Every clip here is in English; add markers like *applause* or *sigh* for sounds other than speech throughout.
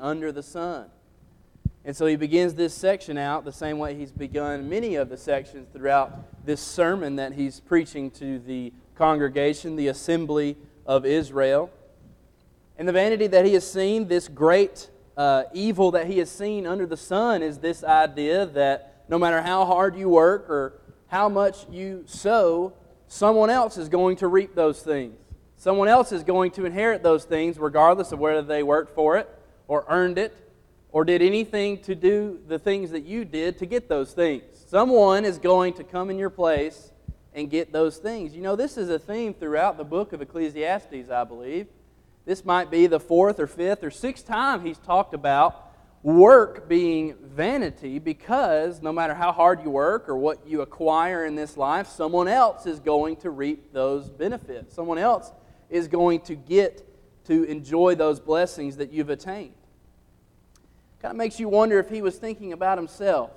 under the sun. And so he begins this section out the same way he's begun many of the sections throughout this sermon that he's preaching to the congregation, the assembly of Israel. And the vanity that he has seen, this great uh, evil that he has seen under the sun, is this idea that no matter how hard you work or how much you sow, someone else is going to reap those things. Someone else is going to inherit those things, regardless of whether they worked for it or earned it or did anything to do the things that you did to get those things. Someone is going to come in your place and get those things. You know, this is a theme throughout the book of Ecclesiastes, I believe. This might be the fourth or fifth or sixth time he's talked about work being vanity because no matter how hard you work or what you acquire in this life, someone else is going to reap those benefits. Someone else is going to get to enjoy those blessings that you've attained. Kind of makes you wonder if he was thinking about himself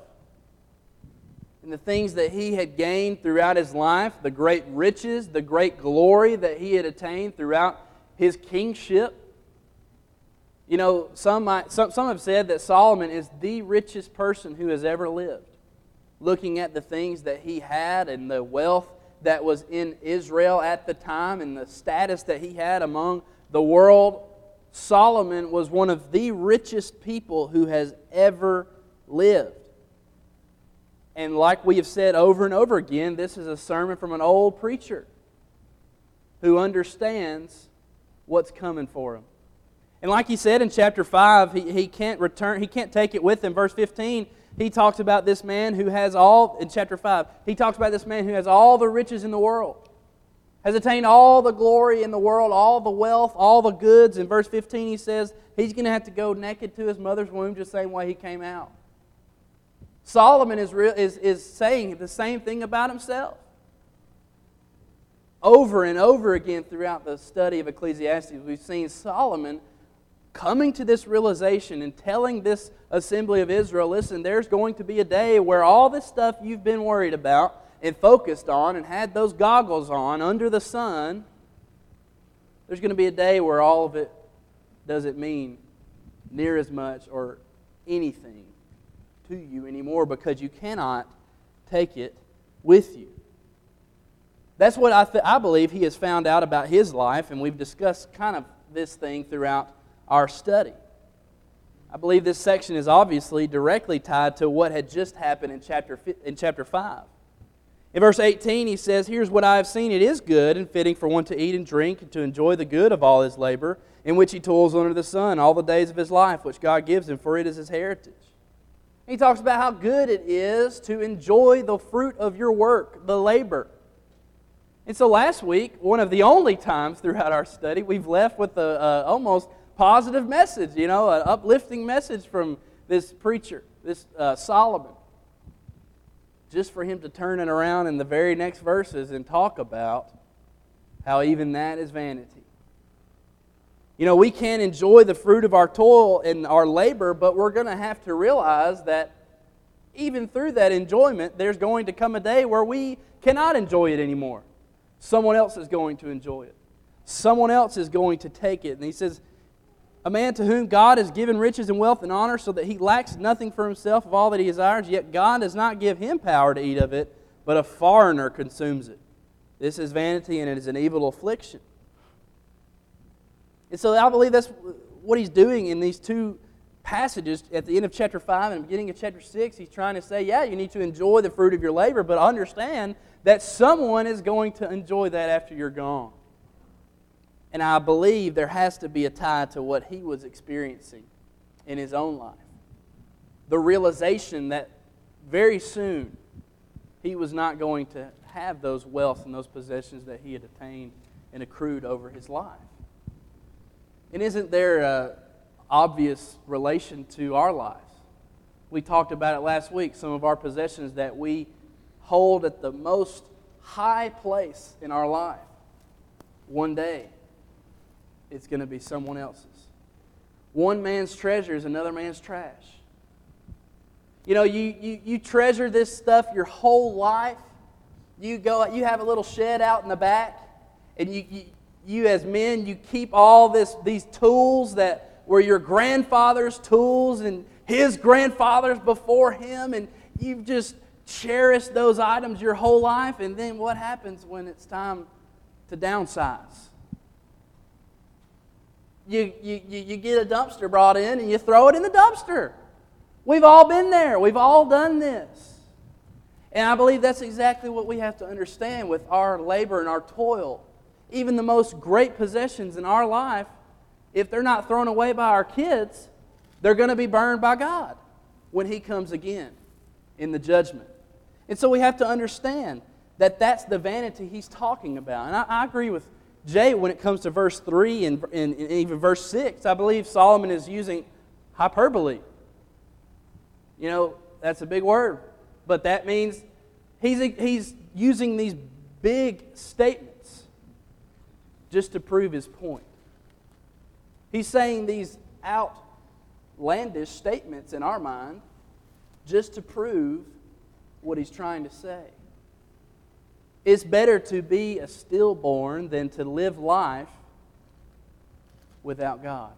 and the things that he had gained throughout his life, the great riches, the great glory that he had attained throughout his kingship. You know, some, might, some, some have said that Solomon is the richest person who has ever lived. Looking at the things that he had and the wealth that was in Israel at the time and the status that he had among the world, Solomon was one of the richest people who has ever lived. And like we have said over and over again, this is a sermon from an old preacher who understands what's coming for him. And like he said in chapter 5, he, he can't return, he can't take it with him. Verse 15, he talks about this man who has all, in chapter 5, he talks about this man who has all the riches in the world, has attained all the glory in the world, all the wealth, all the goods. In verse 15, he says he's going to have to go naked to his mother's womb just the same way he came out. Solomon is, real, is, is saying the same thing about himself. Over and over again throughout the study of Ecclesiastes, we've seen Solomon coming to this realization and telling this assembly of Israel listen, there's going to be a day where all this stuff you've been worried about and focused on and had those goggles on under the sun, there's going to be a day where all of it doesn't mean near as much or anything to you anymore because you cannot take it with you. That's what I, th- I believe he has found out about his life, and we've discussed kind of this thing throughout our study. I believe this section is obviously directly tied to what had just happened in chapter, in chapter 5. In verse 18, he says, Here's what I have seen. It is good and fitting for one to eat and drink and to enjoy the good of all his labor, in which he toils under the sun all the days of his life, which God gives him, for it is his heritage. He talks about how good it is to enjoy the fruit of your work, the labor. And so last week, one of the only times throughout our study, we've left with a, almost positive message, you know, an uplifting message from this preacher, this uh, Solomon. Just for him to turn it around in the very next verses and talk about how even that is vanity. You know, we can enjoy the fruit of our toil and our labor, but we're going to have to realize that even through that enjoyment, there's going to come a day where we cannot enjoy it anymore. Someone else is going to enjoy it. Someone else is going to take it. And he says, A man to whom God has given riches and wealth and honor, so that he lacks nothing for himself of all that he desires, yet God does not give him power to eat of it, but a foreigner consumes it. This is vanity and it is an evil affliction. And so I believe that's what he's doing in these two passages at the end of chapter 5 and beginning of chapter 6. He's trying to say, yeah, you need to enjoy the fruit of your labor, but understand that someone is going to enjoy that after you're gone. And I believe there has to be a tie to what he was experiencing in his own life. The realization that very soon he was not going to have those wealth and those possessions that he had attained and accrued over his life. And isn't there an obvious relation to our lives? We talked about it last week, some of our possessions that we hold at the most high place in our life. One day, it's going to be someone else's. One man's treasure is another man's trash. You know, you, you, you treasure this stuff your whole life. You go, you have a little shed out in the back, and you, you, you as men, you keep all this, these tools that were your grandfather's tools and his grandfathers before him, and you've just cherished those items your whole life, and then what happens when it's time to downsize? You, you, you get a dumpster brought in and you throw it in the dumpster. We've all been there. We've all done this. And I believe that's exactly what we have to understand with our labor and our toil. Even the most great possessions in our life, if they're not thrown away by our kids, they're going to be burned by God when He comes again in the judgment. And so we have to understand that that's the vanity He's talking about. And I, I agree with Jay when it comes to verse 3 and, and, and even verse 6. I believe Solomon is using hyperbole. You know, that's a big word, but that means he's, he's using these big statements just to prove his point. He's saying these outlandish statements in our mind just to prove what he's trying to say. It's better to be a stillborn than to live life without God.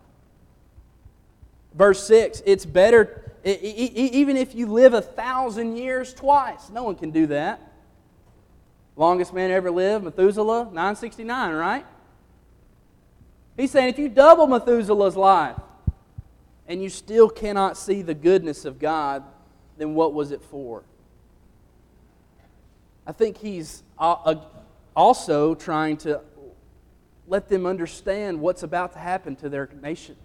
Verse 6 it's better, even if you live a thousand years twice. No one can do that. Longest man ever lived, Methuselah, 969, right? He's saying if you double Methuselah's life, and you still cannot see the goodness of God, then what was it for? I think he's Uh, uh, also trying to let them understand what's about to happen to their nation.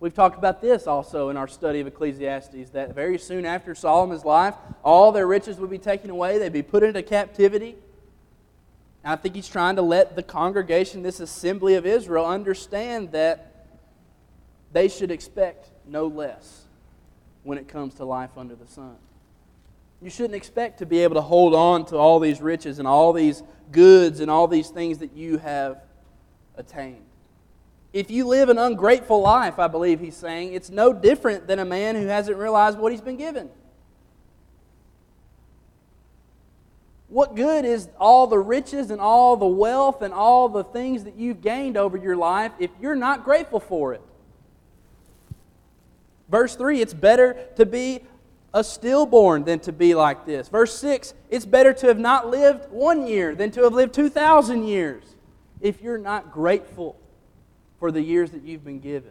We've talked about this also in our study of Ecclesiastes that very soon after Solomon's life, all their riches would be taken away, they'd be put into captivity. And I think he's trying to let the congregation, this assembly of Israel, understand that they should expect no less when it comes to life under the sun. You shouldn't expect to be able to hold on to all these riches and all these goods and all these things that you have attained. If you live an ungrateful life, I believe he's saying, it's no different than a man who hasn't realized what he's been given. What good is all the riches and all the wealth and all the things that you've gained over your life if you're not grateful for it? Verse 3, it's better to be a stillborn than to be like this. Verse 6, it's better to have not lived one year than to have lived 2,000 years if you're not grateful for the years that you've been given.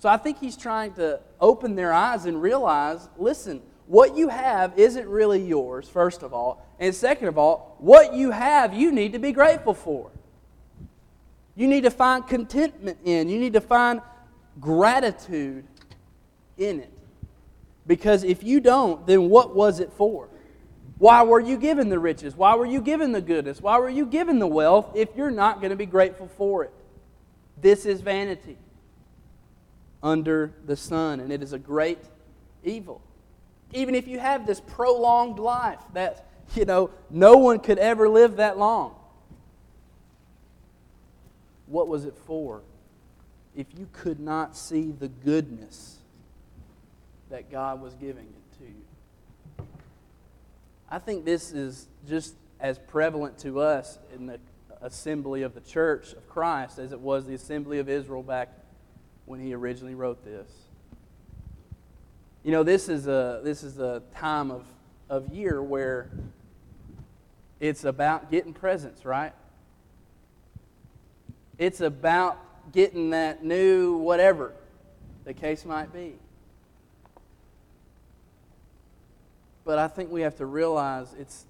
So I think he's trying to open their eyes and realize listen, what you have isn't really yours, first of all. And second of all, what you have, you need to be grateful for. You need to find contentment in. You need to find gratitude in it. Because if you don't, then what was it for? Why were you given the riches? Why were you given the goodness? Why were you given the wealth if you're not going to be grateful for it? This is vanity under the sun, and it is a great evil. Even if you have this prolonged life that, you know, no one could ever live that long. What was it for? if you could not see the goodness that God was giving it to you. I think this is just as prevalent to us in the assembly of the church of Christ as it was the assembly of Israel back when he originally wrote this. You know, this is a, this is a time of, of year where it's about getting presents, right? It's about getting that new whatever the case might be. But I think we have to realize it's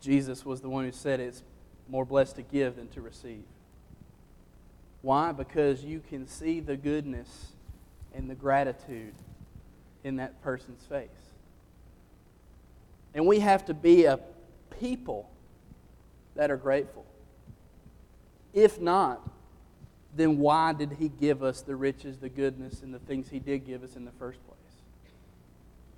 Jesus was the one who said it's more blessed to give than to receive. Why? Because you can see the goodness and the gratitude in that person's face. And we have to be a people that are grateful. If not, then why did he give us the riches, the goodness, and the things he did give us in the first place?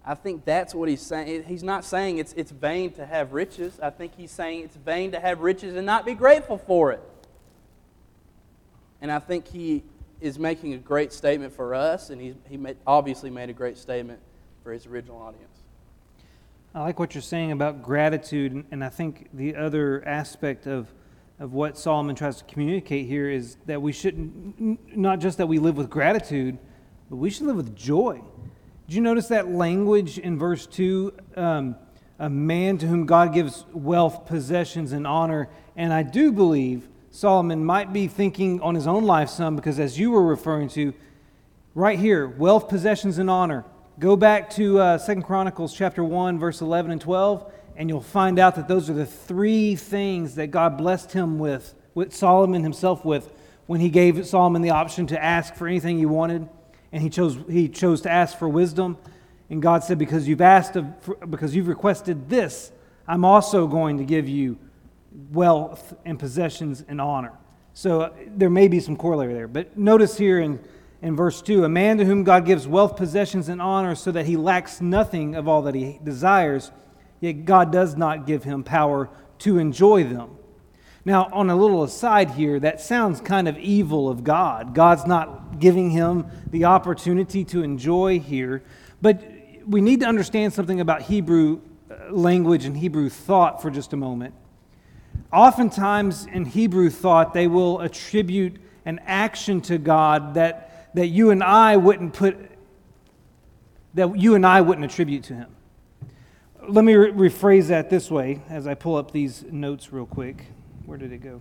I think that's what he's saying. He's not saying it's, it's vain to have riches. I think he's saying it's vain to have riches and not be grateful for it. And I think he is making a great statement for us, and he, he made, obviously made a great statement for his original audience. I like what you're saying about gratitude, and I think the other aspect of of what Solomon tries to communicate here is that we shouldn't, not just that we live with gratitude, but we should live with joy. Did you notice that language in verse 2? Um, a man to whom God gives wealth, possessions, and honor. And I do believe Solomon might be thinking on his own life some, because as you were referring to, right here, wealth, possessions, and honor. Go back to uh, 2 Chronicles chapter 1, verse 11 and 12 and you'll find out that those are the three things that God blessed him with, with Solomon himself with, when he gave Solomon the option to ask for anything he wanted, and he chose, he chose to ask for wisdom. And God said, Because you've asked, of, because you've requested this, I'm also going to give you wealth and possessions and honor. So uh, there may be some corollary there. But notice here in, in verse 2 a man to whom God gives wealth, possessions, and honor so that he lacks nothing of all that he desires yet God does not give him power to enjoy them. Now, on a little aside here, that sounds kind of evil of God. God's not giving him the opportunity to enjoy here. But we need to understand something about Hebrew uh, language and Hebrew thought for just a moment. Oftentimes in Hebrew thought, they will attribute an action to God that, that you and I wouldn't put, that you and I wouldn't attribute to him let me re- rephrase that this way as I pull up these notes real quick. Where did it go?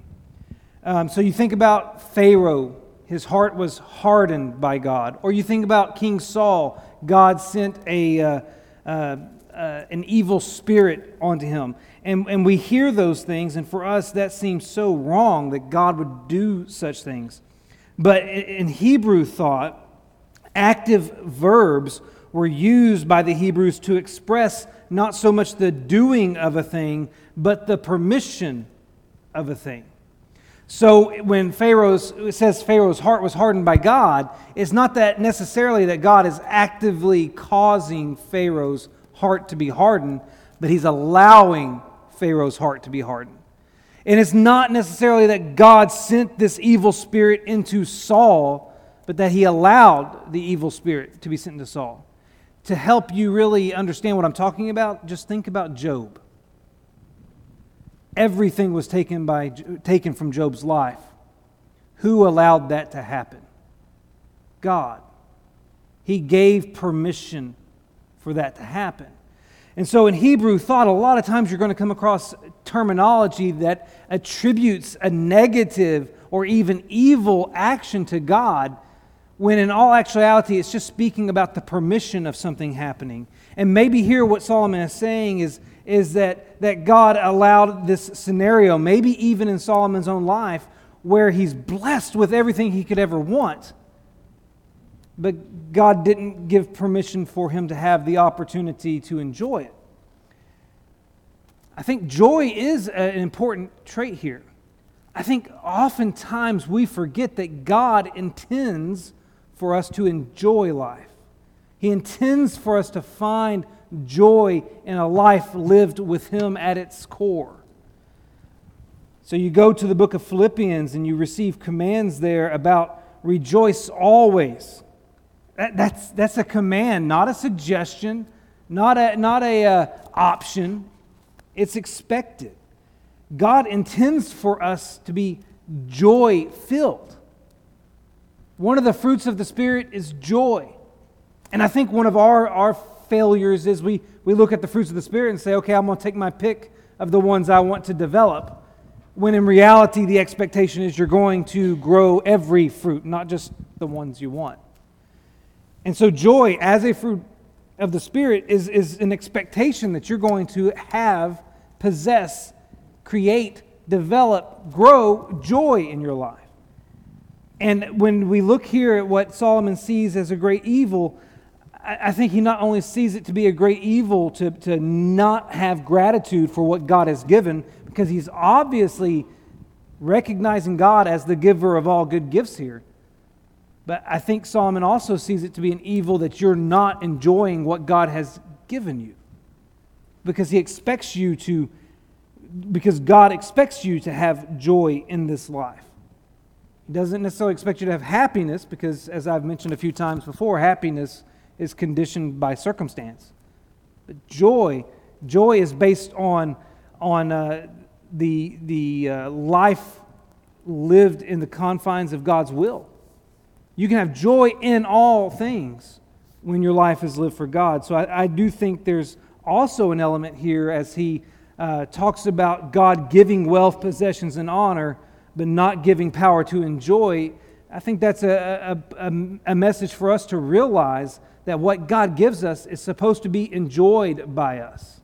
Um, so you think about Pharaoh, his heart was hardened by God. Or you think about King Saul, God sent a, uh, uh, uh, an evil spirit onto him. And, and we hear those things, and for us, that seems so wrong that God would do such things. But in Hebrew thought, active verbs were used by the Hebrews to express not so much the doing of a thing, but the permission of a thing. So when Pharaoh's it says Pharaoh's heart was hardened by God, it's not that necessarily that God is actively causing Pharaoh's heart to be hardened, but he's allowing Pharaoh's heart to be hardened. And it's not necessarily that God sent this evil spirit into Saul, but that he allowed the evil spirit to be sent into Saul to help you really understand what I'm talking about, just think about Job. Everything was taken, by, taken from Job's life. Who allowed that to happen? God. He gave permission for that to happen. And so in Hebrew thought, a lot of times you're going to come across terminology that attributes a negative or even evil action to God when in all actuality it's just speaking about the permission of something happening. And maybe here what Solomon is saying is, is that, that God allowed this scenario, maybe even in Solomon's own life, where he's blessed with everything he could ever want. But God didn't give permission for him to have the opportunity to enjoy it. I think joy is an important trait here. I think oftentimes we forget that God intends for us to enjoy life. He intends for us to find joy in a life lived with Him at its core. So you go to the book of Philippians and you receive commands there about rejoice always. That, that's, that's a command, not a suggestion, not a, not a uh, option. It's expected. God intends for us to be joy filled. One of the fruits of the Spirit is joy. And I think one of our, our failures is we, we look at the fruits of the Spirit and say, okay, I'm going to take my pick of the ones I want to develop. When in reality, the expectation is you're going to grow every fruit, not just the ones you want. And so, joy as a fruit of the Spirit is, is an expectation that you're going to have, possess, create, develop, grow joy in your life. And when we look here at what Solomon sees as a great evil, I think he not only sees it to be a great evil to, to not have gratitude for what God has given, because he's obviously recognizing God as the giver of all good gifts here. But I think Solomon also sees it to be an evil that you're not enjoying what God has given you. Because he expects you to, because God expects you to have joy in this life. He doesn't necessarily expect you to have happiness because, as I've mentioned a few times before, happiness is conditioned by circumstance. But joy, joy is based on, on uh, the, the uh, life lived in the confines of God's will. You can have joy in all things when your life is lived for God. So I, I do think there's also an element here as he uh, talks about God giving wealth, possessions, and honor, but not giving power to enjoy. I think that's a, a, a, a message for us to realize that what God gives us is supposed to be enjoyed by us.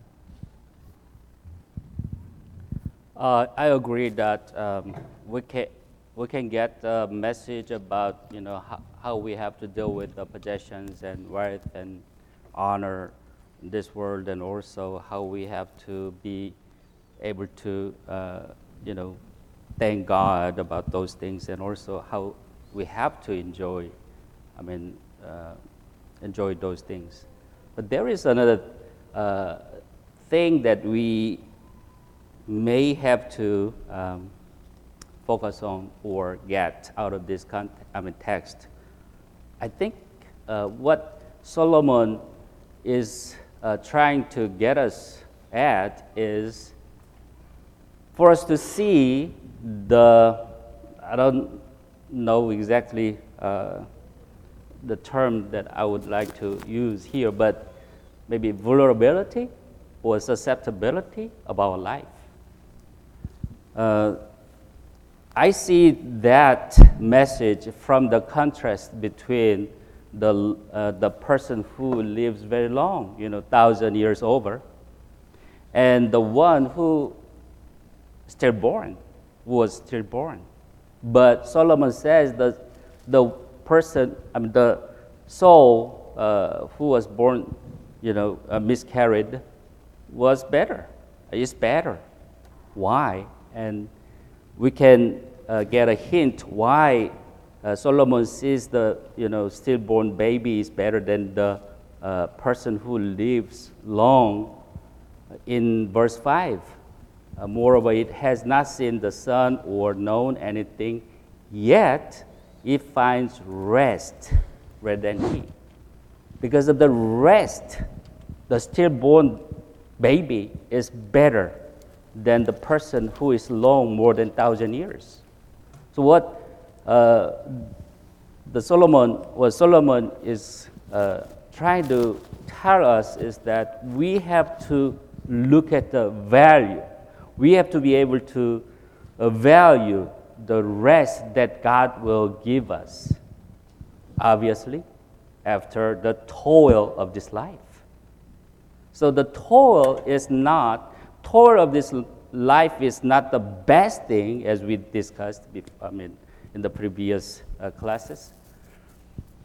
Uh, I agree that um, we can we can get a message about you know how, how we have to deal with the possessions and wealth and honor in this world, and also how we have to be able to uh, you know thank God about those things, and also how we have to enjoy. I mean, uh, enjoy those things. But there is another uh, thing that we may have to um, focus on or get out of this con- I mean, text. I think uh, what Solomon is uh, trying to get us at is for us to see the, I don't know exactly uh, the term that I would like to use here, but maybe vulnerability or susceptibility of our life. Uh, I see that message from the contrast between the, uh, the person who lives very long, you know, thousand years over, and the one who stillborn, was stillborn. But Solomon says that the person, I mean, the soul uh, who was born, you know, uh, miscarried, was better, is better. Why? And we can uh, get a hint why uh, Solomon sees the you know stillborn baby is better than the uh, person who lives long. In verse five, uh, moreover, it has not seen the sun or known anything, yet it finds rest rather than he. Because of the rest, the stillborn baby is better than the person who is long more than thousand years. So what uh, the Solomon, what Solomon is uh, trying to tell us is that we have to look at the value. We have to be able to uh, value the rest that God will give us. Obviously, after the toil of this life. So the toil is not toil of this life is not the best thing, as we discussed. before, I mean, in the previous uh, classes.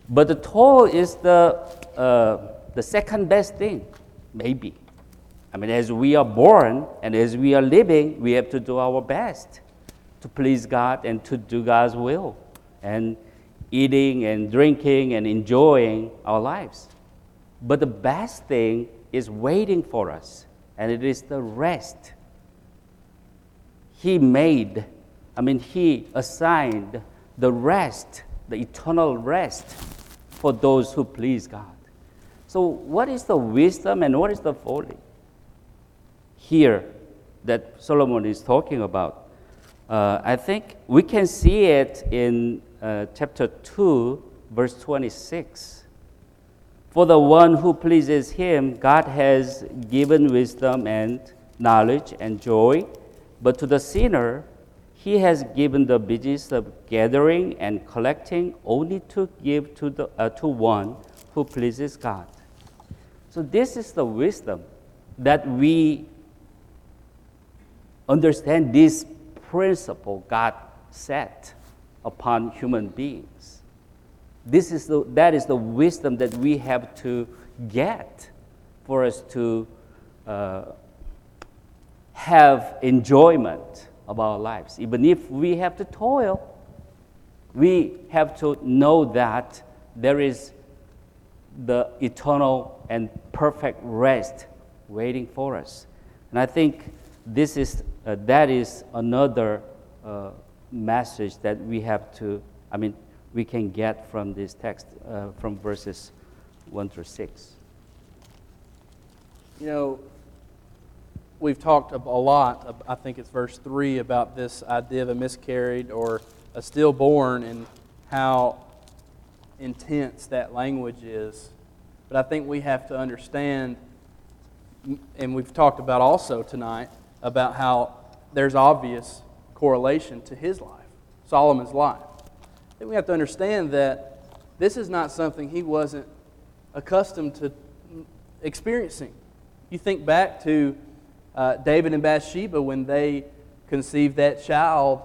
But the toil is the uh, the second best thing, maybe. I mean, as we are born and as we are living, we have to do our best to please God and to do God's will, and eating and drinking and enjoying our lives. But the best thing is waiting for us, and it is the rest he made, I mean, He assigned the rest, the eternal rest for those who please God. So, what is the wisdom and what is the folly here that Solomon is talking about? Uh, I think we can see it in uh, chapter 2, verse 26. For the one who pleases him, God has given wisdom and knowledge and joy but to the sinner, he has given the business of gathering and collecting only to give to, the, uh, to one who pleases God. So, this is the wisdom that we understand this principle God set upon human beings. This is the, that is the wisdom that we have to get for us to uh, have enjoyment of our lives. Even if we have to toil, we have to know that there is the eternal and perfect rest waiting for us. And I think this is, uh, that is another uh, message that we have to, I mean, we can get from this text, uh, from verses 1 through 6. You know, we've talked a lot, I think it's verse 3, about this idea of a miscarried or a stillborn and how intense that language is. But I think we have to understand, and we've talked about also tonight, about how there's obvious correlation to his life, Solomon's life. I think we have to understand that this is not something he wasn't accustomed to experiencing. You think back to uh, David and Bathsheba when they conceived that child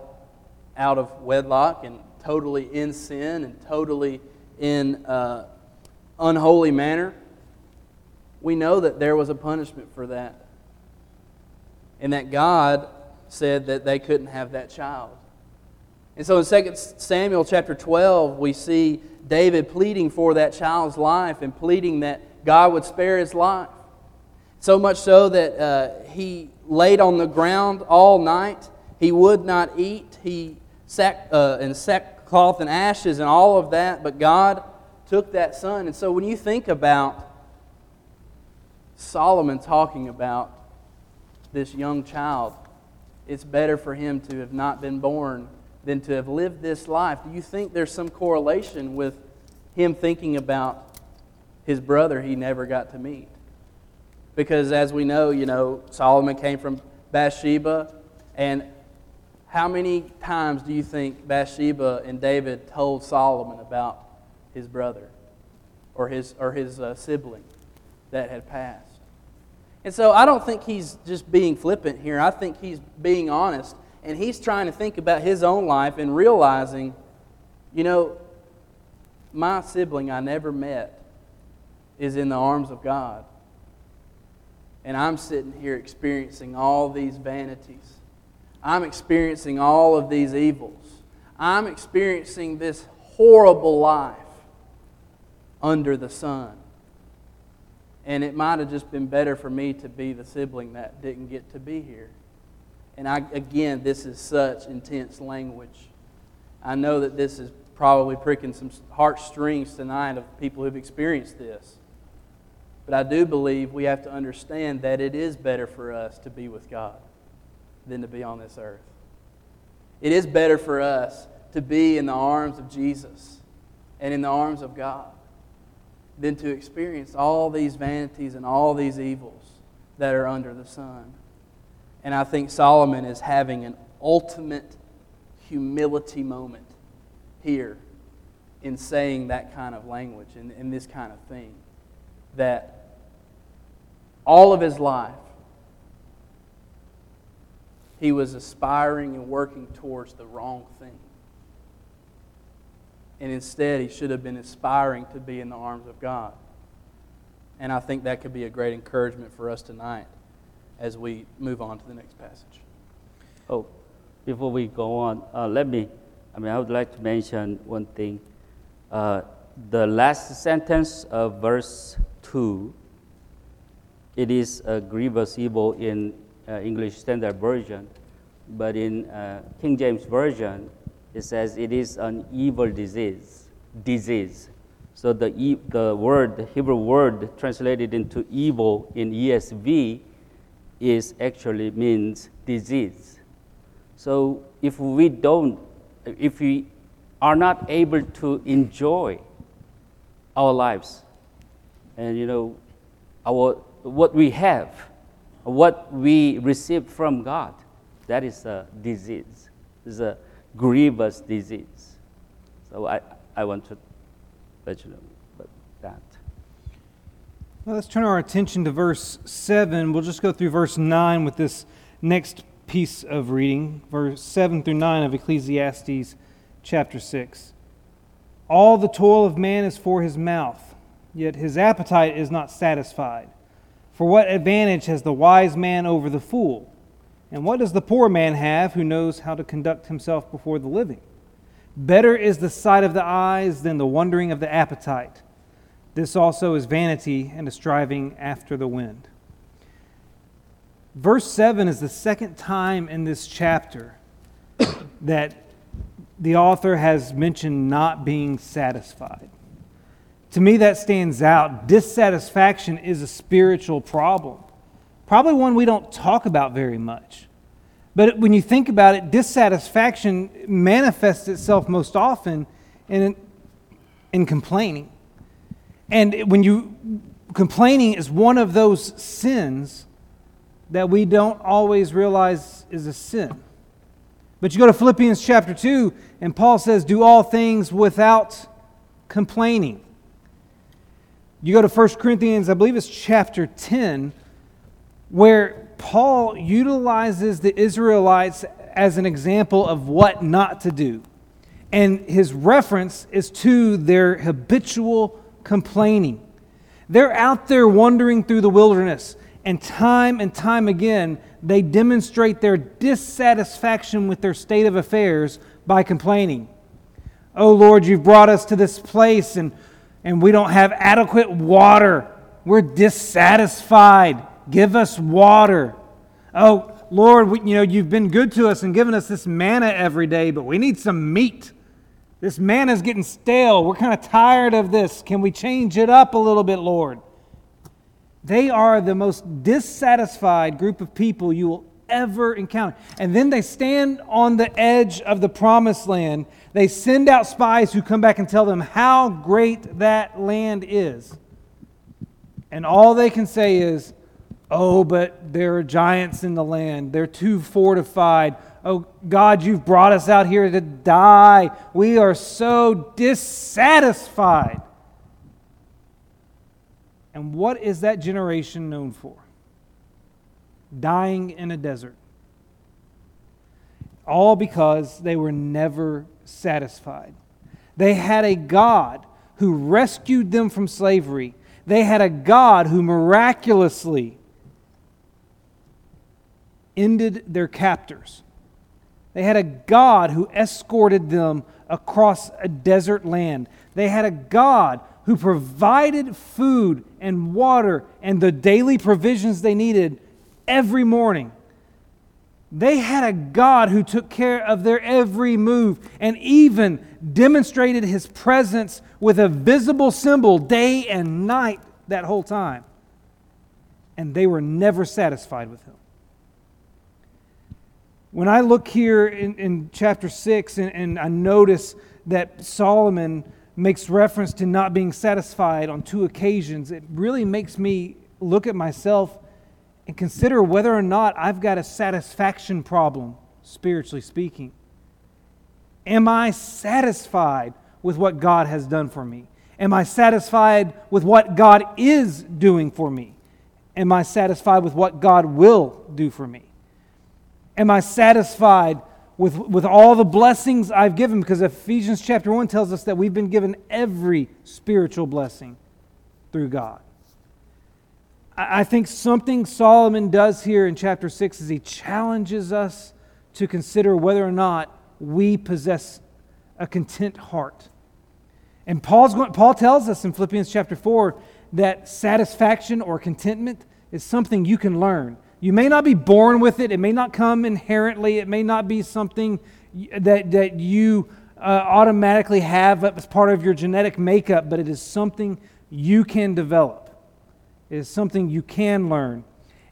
out of wedlock and totally in sin and totally in uh, unholy manner. We know that there was a punishment for that. And that God said that they couldn't have that child. And so in 2 Samuel chapter 12, we see David pleading for that child's life and pleading that God would spare his life. So much so that uh, he laid on the ground all night. He would not eat. He sack, uh, in sackcloth and ashes and all of that. But God took that son. And so when you think about Solomon talking about this young child, it's better for him to have not been born than to have lived this life. Do you think there's some correlation with him thinking about his brother he never got to meet? Because as we know, you know, Solomon came from Bathsheba. And how many times do you think Bathsheba and David told Solomon about his brother or his, or his uh, sibling that had passed? And so I don't think he's just being flippant here. I think he's being honest. And he's trying to think about his own life and realizing, you know, my sibling I never met is in the arms of God. And I'm sitting here experiencing all these vanities. I'm experiencing all of these evils. I'm experiencing this horrible life under the sun. And it might have just been better for me to be the sibling that didn't get to be here. And I, again, this is such intense language. I know that this is probably pricking some heartstrings tonight of people who've experienced this. But I do believe we have to understand that it is better for us to be with God than to be on this earth. It is better for us to be in the arms of Jesus and in the arms of God than to experience all these vanities and all these evils that are under the sun. And I think Solomon is having an ultimate humility moment here in saying that kind of language and, and this kind of thing. That all of his life, he was aspiring and working towards the wrong thing. And instead, he should have been aspiring to be in the arms of God. And I think that could be a great encouragement for us tonight as we move on to the next passage. Oh, before we go on, uh, let me, I mean, I would like to mention one thing. Uh, the last sentence of verse 2 it is a grievous evil in uh, English Standard Version, but in uh, King James Version, it says it is an evil disease. Disease. So the, e- the word, the Hebrew word translated into evil in ESV is actually means disease. So if we don't, if we are not able to enjoy our lives, and you know, our what we have, what we receive from God, that is a disease. A grievous disease. So I, I want to about that. Well, let's turn our attention to verse 7. We'll just go through verse 9 with this next piece of reading, verse 7 through 9 of Ecclesiastes chapter 6. All the toil of man is for his mouth, yet his appetite is not satisfied. For what advantage has the wise man over the fool? And what does the poor man have who knows how to conduct himself before the living? Better is the sight of the eyes than the wandering of the appetite. This also is vanity and a striving after the wind. Verse 7 is the second time in this chapter *coughs* that the author has mentioned not being satisfied. To me, that stands out. Dissatisfaction is a spiritual problem. Probably one we don't talk about very much. But when you think about it, dissatisfaction manifests itself most often in, in complaining. And when you complaining is one of those sins that we don't always realize is a sin. But you go to Philippians chapter 2, and Paul says, Do all things without complaining. You go to 1 Corinthians, I believe it's chapter 10, where Paul utilizes the Israelites as an example of what not to do. And his reference is to their habitual complaining. They're out there wandering through the wilderness, and time and time again, they demonstrate their dissatisfaction with their state of affairs by complaining. Oh Lord, you've brought us to this place, and, and we don't have adequate water. We're dissatisfied. Give us water. Oh, Lord, we, you know, you've been good to us and given us this manna every day, but we need some meat. This manna is getting stale. We're kind of tired of this. Can we change it up a little bit, Lord? They are the most dissatisfied group of people you will ever encounter. And then they stand on the edge of the promised land. They send out spies who come back and tell them how great that land is. And all they can say is, Oh, but there are giants in the land. They're too fortified. Oh, God, you've brought us out here to die. We are so dissatisfied. And what is that generation known for? Dying in a desert. All because they were never satisfied. They had a God who rescued them from slavery. They had a God who miraculously ended their captors. They had a God who escorted them across a desert land. They had a God who provided food and water and the daily provisions they needed every morning. They had a God who took care of their every move and even demonstrated his presence with a visible symbol day and night that whole time. And they were never satisfied with him. When I look here in, in chapter 6 and, and, I notice that Solomon makes reference to not being satisfied on two occasions, it really makes me look at myself and consider whether or not I've got a satisfaction problem, spiritually speaking. Am I satisfied with what God has done for me? Am I satisfied with what God is doing for me? Am I satisfied with what God will do for me? Am I satisfied with, with all the blessings I've given? Because Ephesians chapter 1 tells us that we've been given every spiritual blessing through God. I, I think something Solomon does here in chapter 6 is he challenges us to consider whether or not we possess a content heart. And Paul's going, Paul tells us in Philippians chapter 4 that satisfaction or contentment is something you can learn. You may not be born with it, it may not come inherently, it may not be something that, that you uh, automatically have as part of your genetic makeup, but it is something you can develop. It is something you can learn.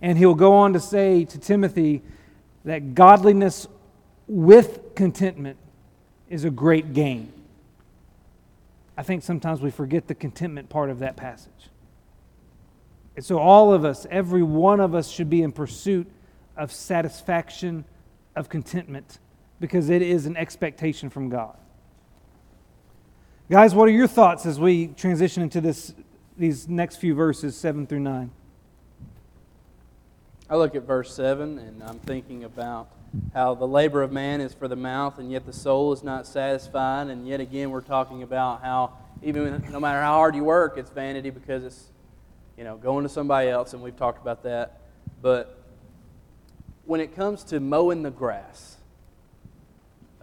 And he'll go on to say to Timothy that godliness with contentment is a great gain. I think sometimes we forget the contentment part of that passage. And so, all of us, every one of us, should be in pursuit of satisfaction, of contentment, because it is an expectation from God. Guys, what are your thoughts as we transition into this, these next few verses, 7 through 9? I look at verse 7 and I'm thinking about how the labor of man is for the mouth and yet the soul is not satisfied. And yet again, we're talking about how even no matter how hard you work, it's vanity because it's you know, going to somebody else, and we've talked about that. But when it comes to mowing the grass,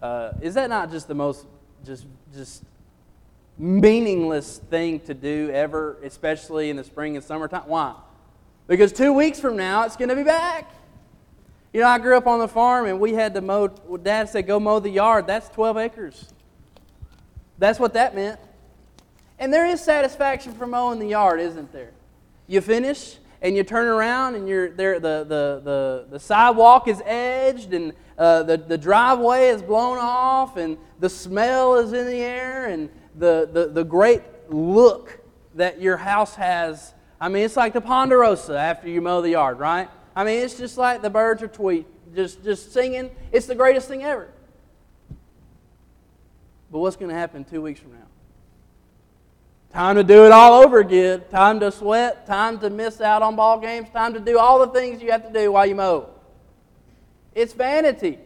uh, is that not just the most just just meaningless thing to do ever, especially in the spring and summertime? Why? Because two weeks from now, it's going to be back. You know, I grew up on the farm, and we had to mow. Dad said, "Go mow the yard." That's 12 acres. That's what that meant. And there is satisfaction for mowing the yard, isn't there? You finish, and you turn around and you're there, the, the, the, the sidewalk is edged and uh, the, the driveway is blown off and the smell is in the air and the, the, the great look that your house has. I mean, it's like the Ponderosa after you mow the yard, right? I mean, it's just like the birds are tweet, just, just singing. It's the greatest thing ever. But what's going to happen two weeks from now? Time to do it all over again. Time to sweat. Time to miss out on ball games. Time to do all the things you have to do while you mow. It's vanity.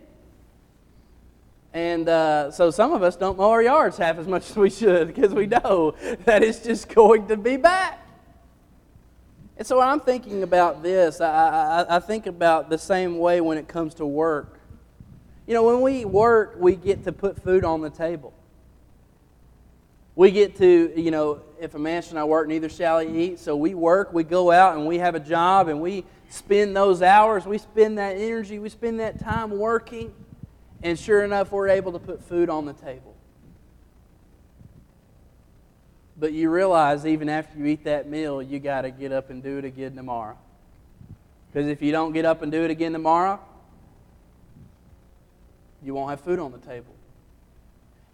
And uh, so some of us don't mow our yards half as much *laughs* as we should because we know *laughs* that it's just going to be back. And so when I'm thinking about this, I, I, I think about the same way when it comes to work. You know, when we work, we get to put food on the table. We get to, you know, if a man shall not work, neither shall he eat. So we work, we go out, and we have a job, and we spend those hours, we spend that energy, we spend that time working, and sure enough, we're able to put food on the table. But you realize even after you eat that meal, you got to get up and do it again tomorrow. Because if you don't get up and do it again tomorrow, you won't have food on the table.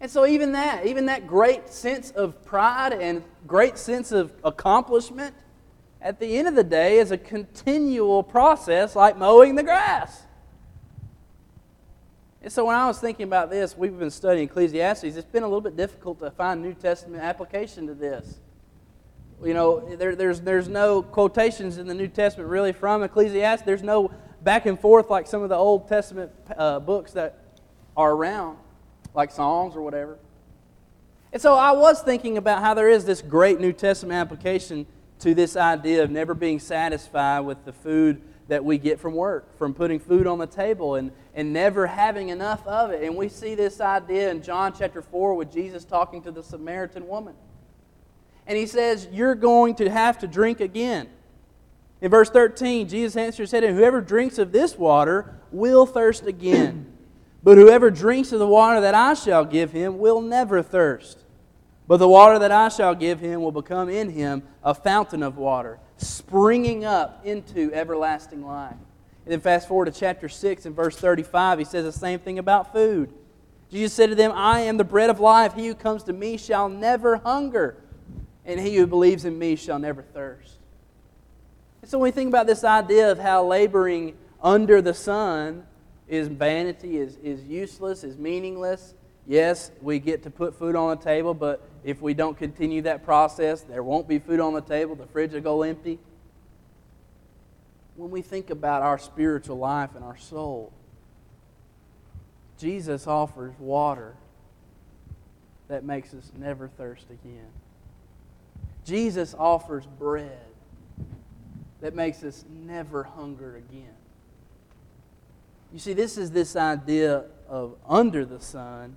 And so, even that, even that great sense of pride and great sense of accomplishment, at the end of the day, is a continual process like mowing the grass. And so, when I was thinking about this, we've been studying Ecclesiastes, it's been a little bit difficult to find New Testament application to this. You know, there, there's, there's no quotations in the New Testament really from Ecclesiastes. There's no back and forth like some of the Old Testament uh, books that are around like Psalms or whatever. And so I was thinking about how there is this great New Testament application to this idea of never being satisfied with the food that we get from work, from putting food on the table and, and never having enough of it. And we see this idea in John chapter 4 with Jesus talking to the Samaritan woman. And he says, You're going to have to drink again. In verse 13, Jesus answered and said, Whoever drinks of this water will thirst again. But whoever drinks of the water that I shall give him will never thirst. But the water that I shall give him will become in him a fountain of water, springing up into everlasting life. And then fast forward to chapter 6 and verse 35, he says the same thing about food. Jesus said to them, I am the bread of life. He who comes to me shall never hunger, and he who believes in me shall never thirst. And so when we think about this idea of how laboring under the sun is vanity, is, is useless, is meaningless. Yes, we get to put food on the table, but if we don't continue that process, there won't be food on the table. The fridge will go empty. When we think about our spiritual life and our soul, Jesus offers water that makes us never thirst again. Jesus offers bread that makes us never hunger again. You see, this is this idea of under the sun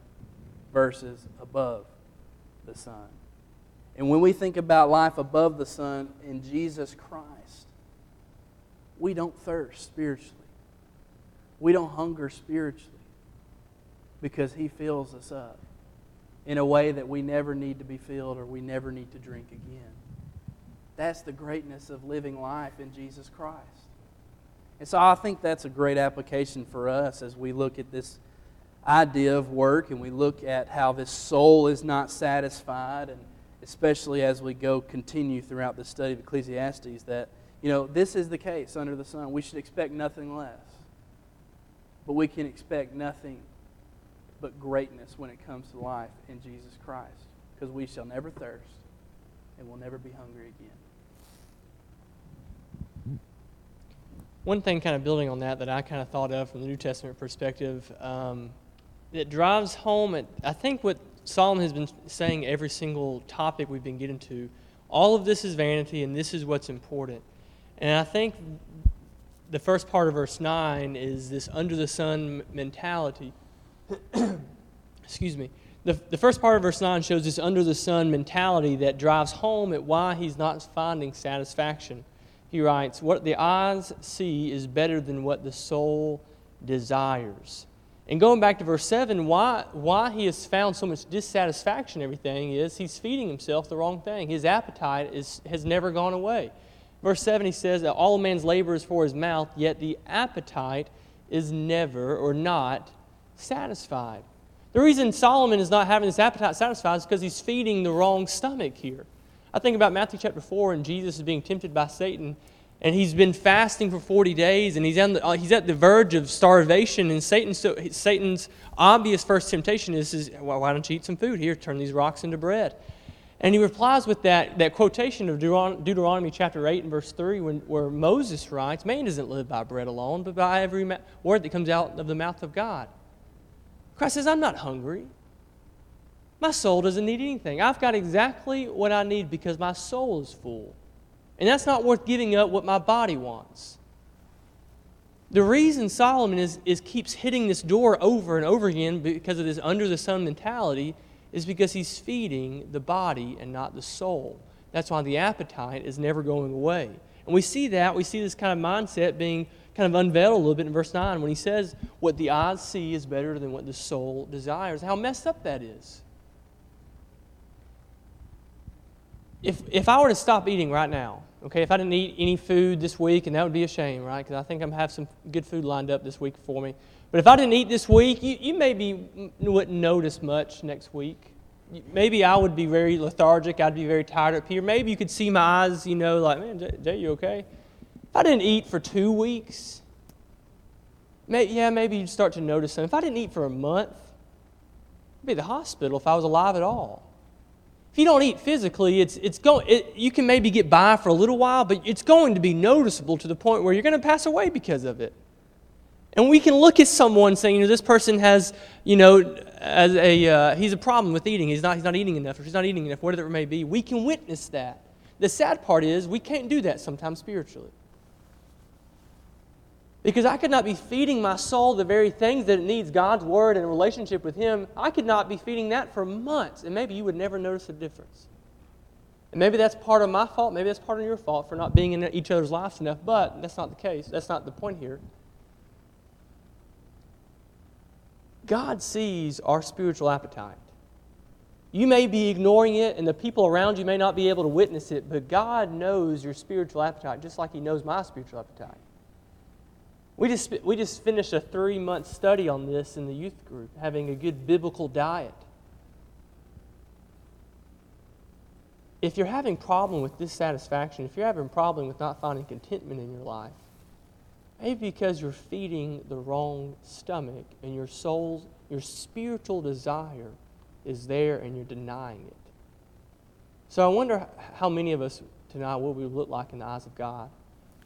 versus above the sun. And when we think about life above the sun in Jesus Christ, we don't thirst spiritually. We don't hunger spiritually because He fills us up in a way that we never need to be filled or we never need to drink again. That's the greatness of living life in Jesus Christ. And so I think that's a great application for us as we look at this idea of work and we look at how this soul is not satisfied and especially as we go continue throughout the study of Ecclesiastes that you know this is the case under the sun. We should expect nothing less. But we can expect nothing but greatness when it comes to life in Jesus Christ because we shall never thirst and will never be hungry again one thing kind of building on that that I kind of thought of from the New Testament perspective um, that drives home, at, I think what Solomon has been saying every single topic we've been getting to, all of this is vanity and this is what's important. And I think the first part of verse 9 is this under the sun mentality. *coughs* Excuse me. The, the first part of verse 9 shows this under the sun mentality that drives home at why he's not finding satisfaction he writes, What the eyes see is better than what the soul desires. And going back to verse 7, why, why he has found so much dissatisfaction everything is he's feeding himself the wrong thing. His appetite is, has never gone away. Verse 7, he says that all man's labor is for his mouth, yet the appetite is never or not satisfied. The reason Solomon is not having his appetite satisfied is because he's feeding the wrong stomach here. I think about Matthew chapter 4, and Jesus is being tempted by Satan, and he's been fasting for 40 days, and he's, the, uh, he's at the verge of starvation, and Satan, so, Satan's obvious first temptation is, is well, why don't you eat some food? Here, turn these rocks into bread. And he replies with that, that quotation of Deuteronomy chapter 8 and verse 3, when, where Moses writes, Man doesn't live by bread alone, but by every ma- word that comes out of the mouth of God. Christ says, I'm not hungry. My soul doesn't need anything. I've got exactly what I need because my soul is full. And that's not worth giving up what my body wants. The reason Solomon is, is keeps hitting this door over and over again because of this under the sun mentality is because he's feeding the body and not the soul. That's why the appetite is never going away. And we see that, we see this kind of mindset being kind of unveiled a little bit in verse 9 when he says, What the eyes see is better than what the soul desires. How messed up that is. If, if I were to stop eating right now, okay, if I didn't eat any food this week, and that would be a shame, right? Because I think I'm have some good food lined up this week for me. But if I didn't eat this week, you, you maybe wouldn't notice much next week. Maybe I would be very lethargic. I'd be very tired up here. Maybe you could see my eyes, you know, like, man, Jay, Jay you okay? If I didn't eat for two weeks, may, yeah, maybe you'd start to notice something. If I didn't eat for a month, I'd be at the hospital if I was alive at all. You don't eat physically, it's, it's going, it, you can maybe get by for a little while, but it's going to be noticeable to the point where you're going to pass away because of it. And we can look at someone saying, you know, this person has, you know, as a, uh, he's a problem with eating. He's not, he's not eating enough, or she's not eating enough, whatever it may be. We can witness that. The sad part is we can't do that sometimes spiritually. Because I could not be feeding my soul the very things that it needs God's Word and a relationship with Him. I could not be feeding that for months, and maybe you would never notice a difference. And maybe that's part of my fault. Maybe that's part of your fault for not being in each other's lives enough, but that's not the case. That's not the point here. God sees our spiritual appetite. You may be ignoring it, and the people around you may not be able to witness it, but God knows your spiritual appetite just like He knows my spiritual appetite. We just, we just finished a three month study on this in the youth group, having a good biblical diet. If you're having problem with dissatisfaction, if you're having problem with not finding contentment in your life, maybe because you're feeding the wrong stomach and your soul's, your spiritual desire is there and you're denying it. So I wonder how many of us tonight what we look like in the eyes of God.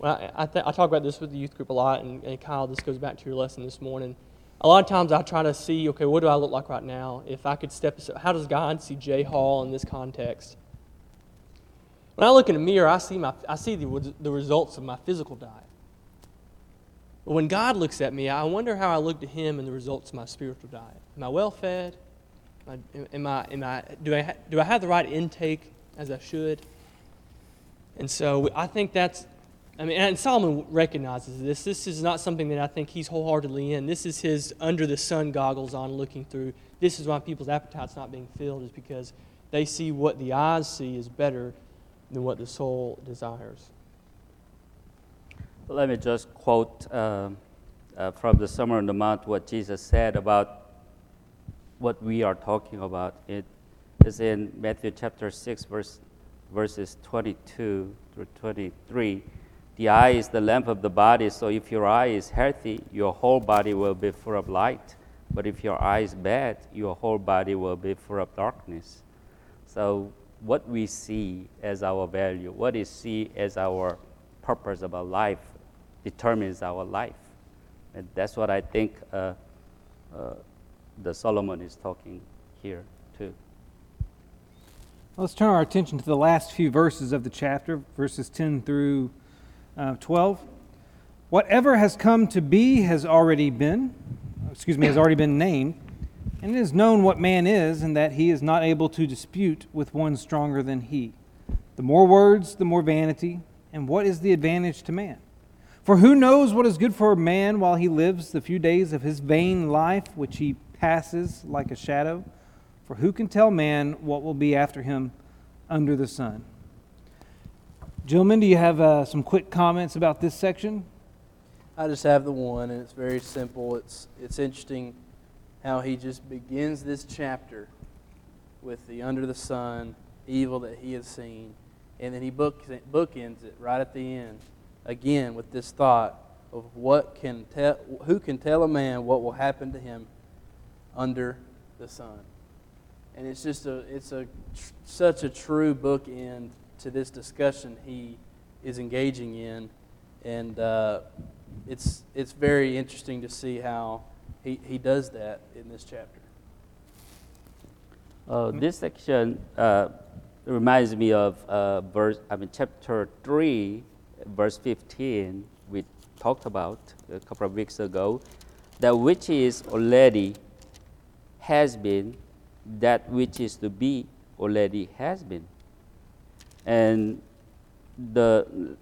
I, th- I talk about this with the youth group a lot, and, and Kyle, this goes back to your lesson this morning. A lot of times I try to see, okay, what do I look like right now? If I could step how does God see Jay Hall in this context? When I look in the mirror, I see, my, I see the, the results of my physical diet. But when God looks at me, I wonder how I look to Him in the results of my spiritual diet. Am I well fed? Am I, am I, am I, do, I, do I have the right intake as I should? And so I think that's, I mean, and Solomon recognizes this. This is not something that I think he's wholeheartedly in. This is his under the sun goggles on looking through. This is why people's appetite's not being filled, is because they see what the eyes see is better than what the soul desires. Let me just quote uh, uh, from the Sermon on the Mount what Jesus said about what we are talking about. It is in Matthew chapter 6, verse, verses 22 through 23. The eye is the lamp of the body, so if your eye is healthy, your whole body will be full of light. But if your eye is bad, your whole body will be full of darkness. So, what we see as our value, what we see as our purpose of our life, determines our life. And that's what I think uh, uh, the Solomon is talking here too. Let's turn our attention to the last few verses of the chapter, verses 10 through uh, 12. Whatever has come to be has already been, excuse me, has already been named, and it is known what man is, and that he is not able to dispute with one stronger than he. The more words, the more vanity, and what is the advantage to man? For who knows what is good for a man while he lives the few days of his vain life, which he passes like a shadow? For who can tell man what will be after him under the sun? Gentlemen, do you have uh, some quick comments about this section? I just have the one, and it's very simple. It's, it's interesting how he just begins this chapter with the under the sun, evil that he has seen, and then he book, bookends it right at the end, again with this thought of what can tell, who can tell a man what will happen to him under the sun. And it's just a, it's a, such a true bookend to this discussion he is engaging in, and uh, it's, it's very interesting to see how he, he does that in this chapter. Uh, this section uh, reminds me of uh, verse, I mean, chapter 3, verse 15, we talked about a couple of weeks ago. That which is already has been, that which is to be already has been. And the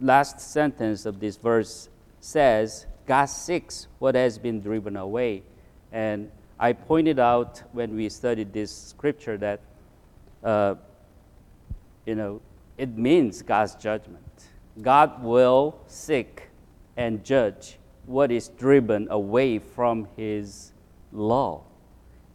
last sentence of this verse says, God seeks what has been driven away. And I pointed out when we studied this scripture that, uh, you know, it means God's judgment. God will seek and judge what is driven away from His law.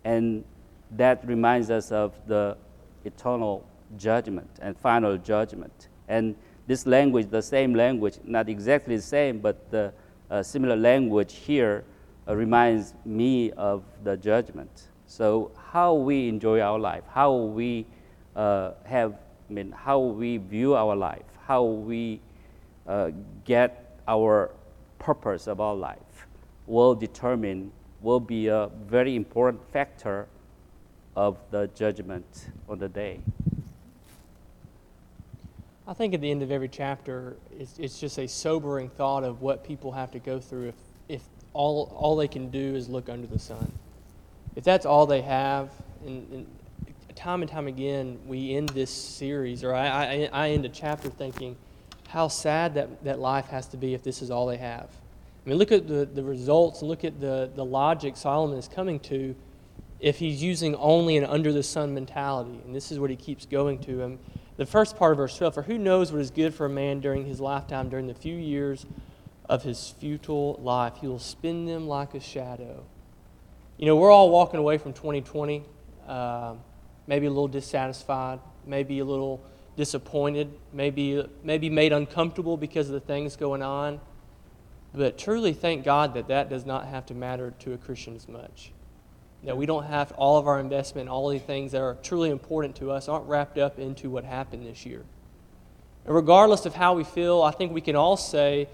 And that reminds us of the eternal judgment and final judgment. And this language, the same language, not exactly the same, but the uh, similar language here uh, reminds me of the judgment. So how we enjoy our life, how we uh, have, I mean, how we view our life, how we uh, get our purpose of our life will determine, will be a very important factor of the judgment on the day. I think at the end of every chapter, it's, it's just a sobering thought of what people have to go through if, if all, all they can do is look under the sun. If that's all they have, and, and time and time again, we end this series, or I, I, I end a chapter thinking how sad that, that life has to be if this is all they have. I mean, look at the, the results look at the, the logic Solomon is coming to if he's using only an under the sun mentality. And this is what he keeps going to him the first part of verse 12 For who knows what is good for a man during his lifetime, during the few years of his futile life? He will spend them like a shadow. You know, we're all walking away from 2020, uh, maybe a little dissatisfied, maybe a little disappointed, maybe, maybe made uncomfortable because of the things going on. But truly thank God that that does not have to matter to a Christian as much. That we don't have all of our investment, all the things that are truly important to us aren't wrapped up into what happened this year. And regardless of how we feel, I think we can all say,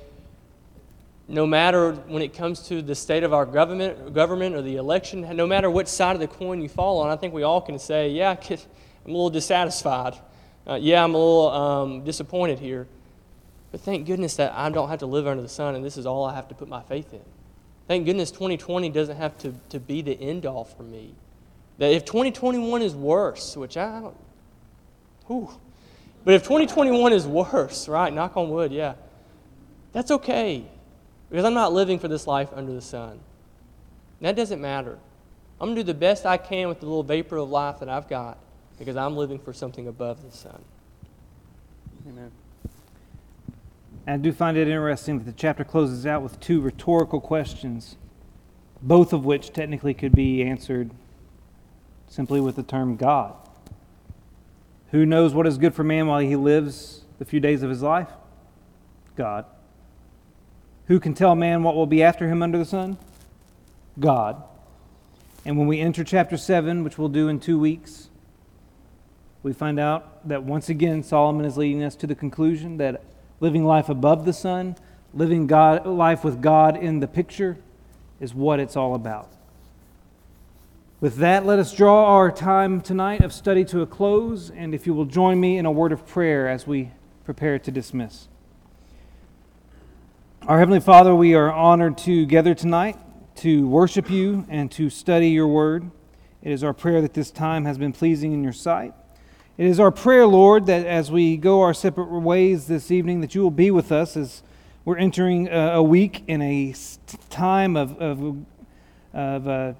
no matter when it comes to the state of our government, government or the election, no matter which side of the coin you fall on, I think we all can say, yeah, *laughs* I'm a little dissatisfied. Uh, yeah, I'm a little um, disappointed here. But thank goodness that I don't have to live under the sun, and this is all I have to put my faith in. Thank goodness 2020 doesn't have to, to be the end all for me. That if 2021 is worse, which I don't, whew, but if 2021 is worse, right, knock on wood, yeah, that's okay. Because I'm not living for this life under the sun. that doesn't matter. I'm going to do the best I can with the little vapor of life that I've got because I'm living for something above the sun. Amen. I do find it interesting that the chapter closes out with two rhetorical questions, both of which technically could be answered simply with the term God. Who knows what is good for man while he lives the few days of his life? God. Who can tell man what will be after him under the sun? God. And when we enter chapter 7, which we'll do in two weeks, we find out that once again Solomon is leading us to the conclusion that living life above the sun, living God, life with God in the picture is what it's all about. With that, let us draw our time tonight of study to a close, and if you will join me in a word of prayer as we prepare to dismiss. Our Heavenly Father, we are honored to gather tonight to worship you and to study your word. It is our prayer that this time has been pleasing in your sight. It is our prayer, Lord, that as we go our separate ways this evening, that you will be with us as we're entering a, week in a time of, of, of uh,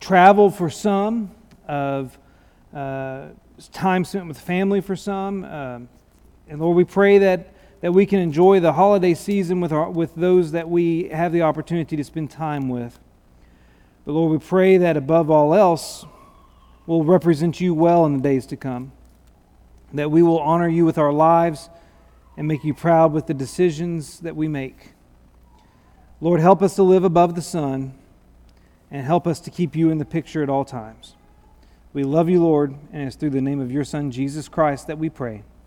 travel for some, of uh, time spent with family for some, uh, And Lord, we pray that, that we can enjoy the holiday season with, our, with those that we have the opportunity to spend time with. But Lord, we pray that above all else, we'll represent you well in the days to come. That we will honor you with our lives and make you proud with the decisions that we make. Lord, help us to live above the sun and help us to keep you in the picture at all times. We love you, Lord, and it's through the name of your Son, Jesus Christ, that we pray.